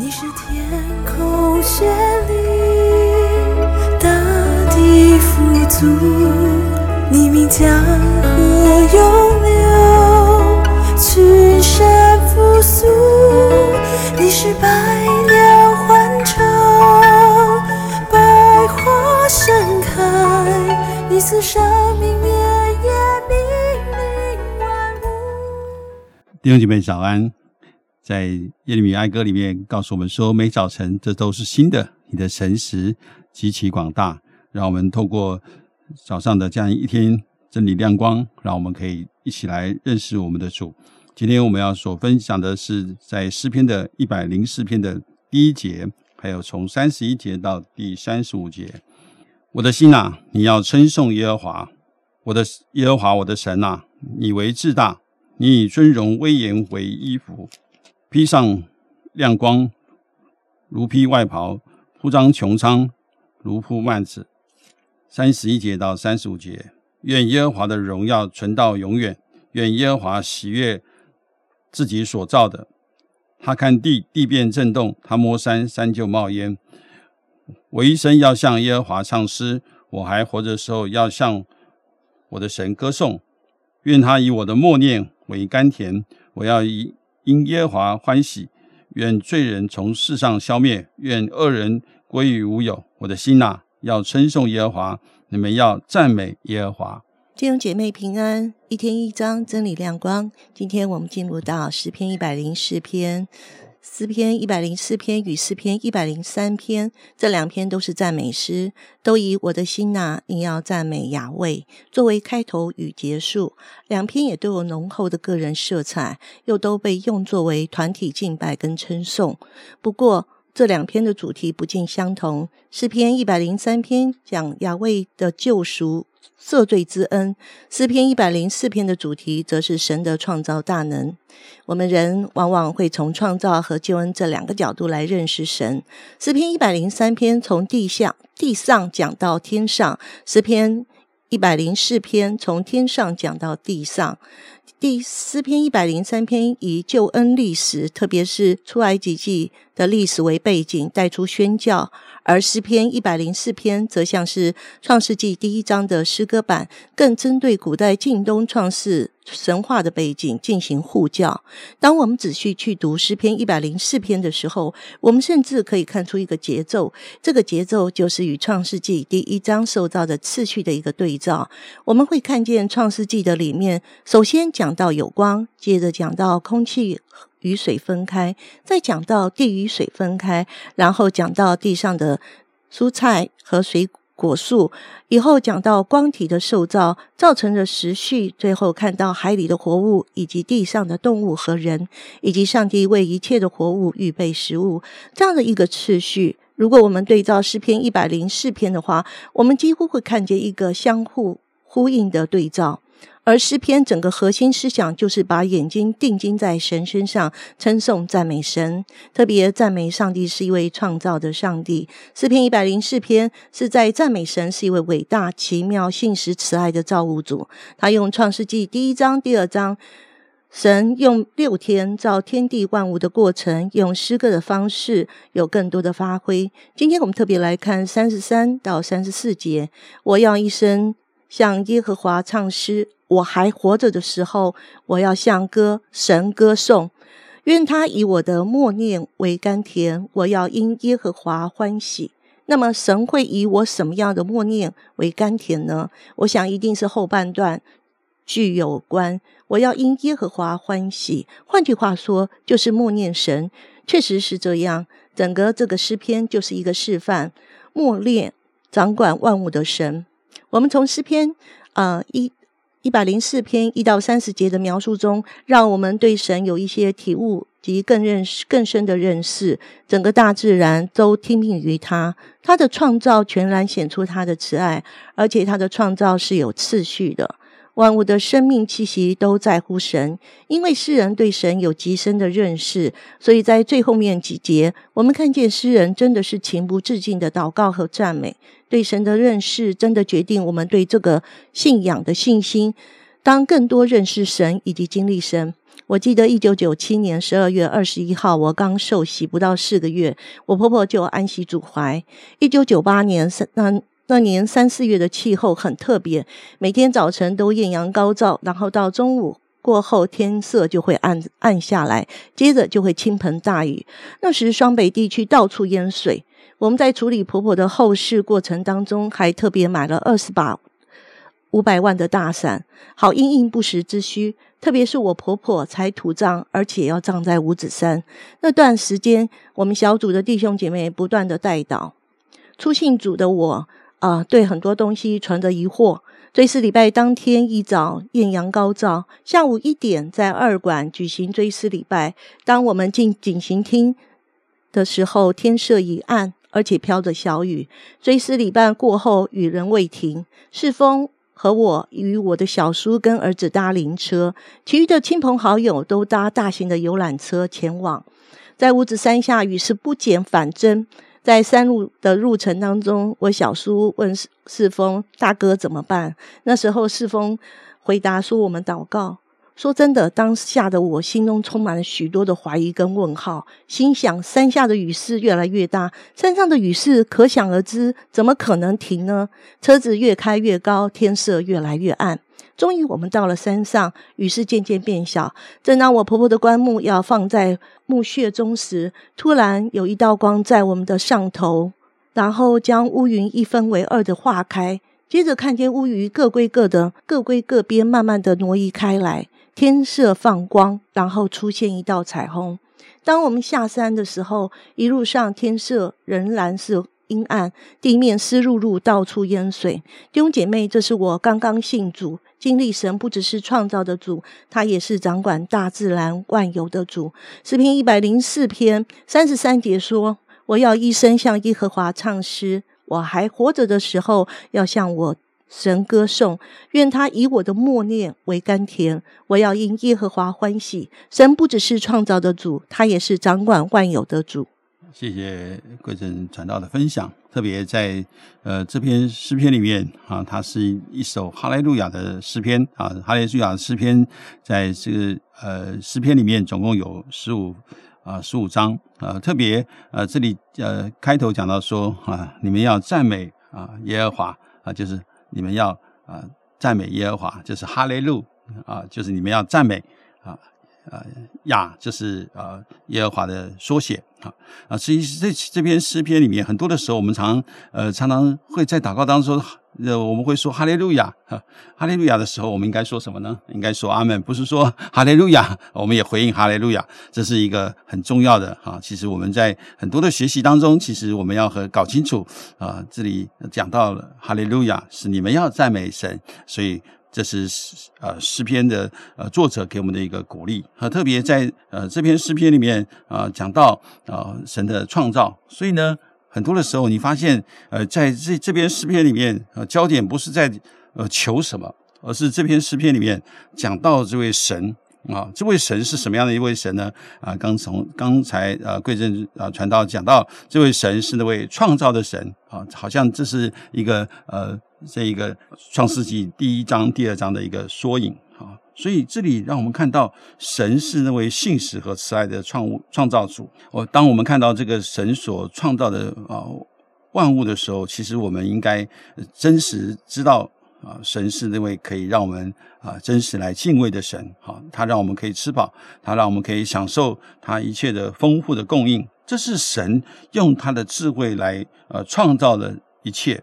你是天空绚丽，大地富足，你名江河永流，群山复苏。你是百鸟欢唱，百花盛开，你是生命绵延，命令万物。弟兄姐妹早安，在耶利米哀歌里面告诉我们说，每早晨这都是新的，你的诚实极其广大。让我们透过早上的这样一天真理亮光，让我们可以一起来认识我们的主。今天我们要所分享的是在诗篇的一百零四篇的第一节，还有从三十一节到第三十五节。我的心啊，你要称颂耶和华，我的耶和华，我的神啊，你为至大，你以尊荣威严为衣服，披上亮光，如披外袍；铺张穹苍，如铺幔子。三十一节到三十五节，愿耶和华的荣耀存到永远，愿耶和华喜悦自己所造的。他看地，地便震动；他摸山，山就冒烟。我一生要向耶和华唱诗，我还活着时候要向我的神歌颂。愿他以我的默念为甘甜，我要以因耶和华欢喜。愿罪人从世上消灭，愿恶人归于无有。我的心呐、要称颂耶和华，你们要赞美耶和华。弟兄姐妹平安，一天一张真理亮光。今天我们进入到诗篇一百零四篇，诗篇一百零四篇与诗篇一百零三篇这两篇都是赞美诗，都以我的心呐、你要赞美雅味作为开头与结束。两篇也都有浓厚的个人色彩，又都被用作为团体敬拜跟称颂。不过，这两篇的主题不尽相同。诗篇一百零三篇讲雅味的救赎、赦罪之恩；诗篇一百零四篇的主题则是神的创造大能。我们人往往会从创造和救恩这两个角度来认识神。诗篇一百零三篇从地下、地上讲到天上；诗篇一百零四篇从天上讲到地上。第诗篇一百零三篇以救恩历史，特别是出埃及记的历史为背景，带出宣教；而诗篇一百零四篇则像是创世纪第一章的诗歌版，更针对古代近东创世神话的背景进行护教。当我们仔细去读诗篇一百零四篇的时候，我们甚至可以看出一个节奏，这个节奏就是与创世纪第一章受到的次序的一个对照。我们会看见创世纪的里面，首先讲到有光，接着讲到空气与水分开，再讲到地与水分开，然后讲到地上的蔬菜和水果树，以后讲到光体的受造造成的时序，最后看到海里的活物以及地上的动物和人，以及上帝为一切的活物预备食物这样的一个次序。如果我们对照诗篇一百零四篇的话，我们几乎会看见一个相互呼应的对照。而诗篇整个核心思想就是把眼睛定睛在神身上，称颂赞美神，特别赞美上帝是一位创造的上帝。诗篇一百零四篇是在赞美神是一位伟大、奇妙、信实、慈爱的造物主。他用创世纪第一章、第二章。神用六天造天地万物的过程，用诗歌的方式有更多的发挥。今天我们特别来看三十三到三十四节。我要一生向耶和华唱诗，我还活着的时候，我要向歌神歌颂。愿他以我的默念为甘甜，我要因耶和华欢喜。那么神会以我什么样的默念为甘甜呢？我想一定是后半段具有关。我要因耶和华欢喜。换句话说，就是默念神，确实是这样。整个这个诗篇就是一个示范，默念掌管万物的神。我们从诗篇呃一一百零四篇一到三十节的描述中，让我们对神有一些体悟及更认识更深的认识。整个大自然都听命于他，他的创造全然显出他的慈爱，而且他的创造是有次序的。万物的生命气息都在乎神，因为诗人对神有极深的认识，所以在最后面几节，我们看见诗人真的是情不自禁的祷告和赞美。对神的认识，真的决定我们对这个信仰的信心。当更多认识神以及经历神，我记得一九九七年十二月二十一号，我刚受洗不到四个月，我婆婆就安息主怀。一九九八年三那年三四月的气候很特别，每天早晨都艳阳高照，然后到中午过后天色就会暗暗下来，接着就会倾盆大雨。那时双北地区到处淹水，我们在处理婆婆的后事过程当中，还特别买了二十把五百万的大伞，好应应不时之需。特别是我婆婆才土葬，而且要葬在五指山那段时间，我们小组的弟兄姐妹不断的带祷。出信主的我啊，对很多东西存着疑惑。追思礼拜当天一早，艳阳高照，下午一点在二馆举行追思礼拜。当我们进警行厅的时候，天色已暗，而且飘着小雨。追思礼拜过后，雨仍未停，世风。和我与我的小叔跟儿子搭灵车，其余的亲朋好友都搭大型的游览车前往。在屋子山下雨是不减反增，在山路的路程当中，我小叔问世峰大哥怎么办？那时候世峰回答说：“我们祷告。”说真的，当下的我心中充满了许多的怀疑跟问号，心想山下的雨势越来越大，山上的雨势可想而知，怎么可能停呢？车子越开越高，天色越来越暗。终于，我们到了山上，雨势渐渐变小。正当我婆婆的棺木要放在墓穴中时，突然有一道光在我们的上头，然后将乌云一分为二的化开，接着看见乌云各归各的，各归各边，慢慢的挪移开来。天色放光，然后出现一道彩虹。当我们下山的时候，一路上天色仍然是阴暗，地面湿漉漉，到处淹水。弟兄姐妹，这是我刚刚信主，经历神不只是创造的主，他也是掌管大自然万有的主。诗篇一百零四篇三十三节说：“我要一生向耶和华唱诗，我还活着的时候，要向我。”神歌颂，愿他以我的默念为甘甜。我要因耶和华欢喜。神不只是创造的主，他也是掌管万有的主。谢谢贵正传道的分享。特别在呃这篇诗篇里面啊，它是一首哈利路亚的诗篇啊。哈利路亚的诗篇在这个呃诗篇里面总共有十五啊十五章啊。特别呃这里呃开头讲到说啊，你们要赞美啊耶和华啊，就是。你们要啊赞美耶和华，就是哈雷路啊，就是你们要赞美啊啊亚，就是啊耶和华的缩写啊啊。所以这这篇诗篇里面，很多的时候，我们常呃常常会在祷告当中。呃，我们会说哈利路亚，哈利路亚的时候，我们应该说什么呢？应该说阿门，不是说哈利路亚。我们也回应哈利路亚，这是一个很重要的哈。其实我们在很多的学习当中，其实我们要和搞清楚啊。这里讲到了哈利路亚是你们要赞美神，所以这是呃诗篇的呃作者给我们的一个鼓励。和特别在呃这篇诗篇里面啊讲到啊神的创造，所以呢。很多的时候，你发现，呃，在这这篇诗篇里面，呃，焦点不是在呃求什么，而是这篇诗篇里面讲到这位神啊，这位神是什么样的一位神呢？啊，刚从刚才呃贵正啊传道讲到，这位神是那位创造的神啊，好像这是一个呃这一个创世纪第一章、第二章的一个缩影啊。所以这里让我们看到神是那位信实和慈爱的创物创造主。哦，当我们看到这个神所创造的啊万物的时候，其实我们应该真实知道啊，神是那位可以让我们啊真实来敬畏的神。好，他让我们可以吃饱，他让我们可以享受他一切的丰富的供应。这是神用他的智慧来呃创造的一切。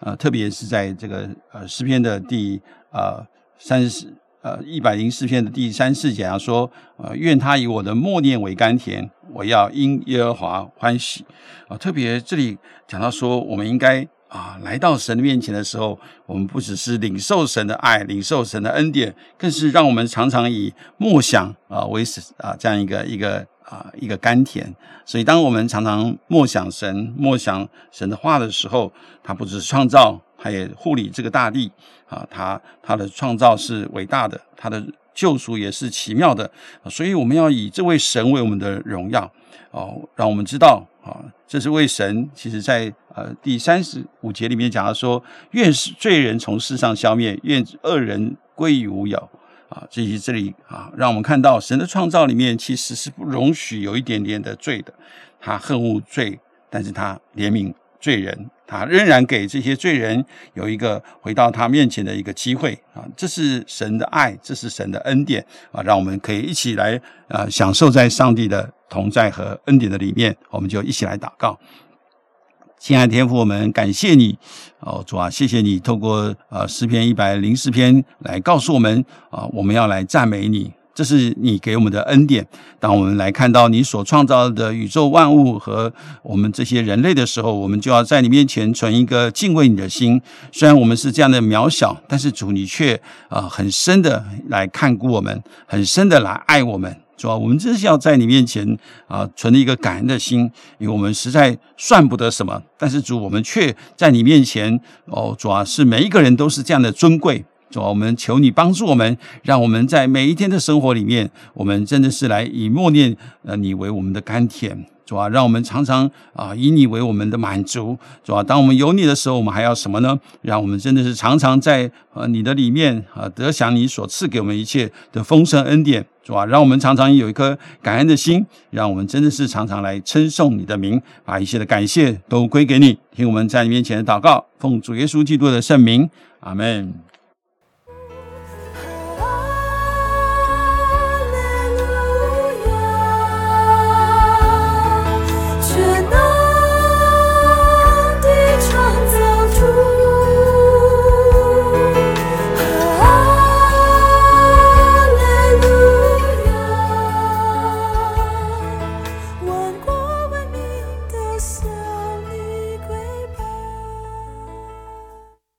呃，特别是在这个呃诗篇的第呃三十。呃，一百零四篇的第三四节啊，说，呃，愿他以我的默念为甘甜，我要因耶和华欢喜。啊，特别这里讲到说，我们应该啊，来到神的面前的时候，我们不只是领受神的爱，领受神的恩典，更是让我们常常以默想啊为啊这样一个一个啊一个甘甜。所以，当我们常常默想神、默想神的话的时候，他不只是创造。他也护理这个大地啊，他他的创造是伟大的，他的救赎也是奇妙的，所以我们要以这位神为我们的荣耀哦，让我们知道啊，这是为神。其实，在呃第三十五节里面讲到说，愿罪人从世上消灭，愿恶人归于无有啊，这些这里啊，让我们看到神的创造里面其实是不容许有一点点的罪的，他恨恶罪，但是他怜悯罪人，他仍然给这些罪人有一个回到他面前的一个机会啊，这是神的爱，这是神的恩典啊，让我们可以一起来啊享受在上帝的同在和恩典的里面，我们就一起来祷告。亲爱的天父，我们感谢你哦，主啊，谢谢你透过呃诗篇一百零四篇来告诉我们啊，我们要来赞美你，这是你给我们的恩典。当我们来看到你所创造的宇宙万物和我们这些人类的时候，我们就要在你面前存一个敬畏你的心。虽然我们是这样的渺小，但是主你却啊很深的来看顾我们，很深的来爱我们。主啊，我们真是要在你面前啊，存了一个感恩的心，因为我们实在算不得什么，但是主，我们却在你面前哦，主啊，是每一个人都是这样的尊贵。主啊，我们求你帮助我们，让我们在每一天的生活里面，我们真的是来以默念呃你为我们的甘甜。主啊，让我们常常啊以你为我们的满足。主啊，当我们有你的时候，我们还要什么呢？让我们真的是常常在呃你的里面啊得享你所赐给我们一切的丰盛恩典。主啊，让我们常常有一颗感恩的心，让我们真的是常常来称颂你的名，把一切的感谢都归给你。听我们在你面前的祷告，奉主耶稣基督的圣名，阿门。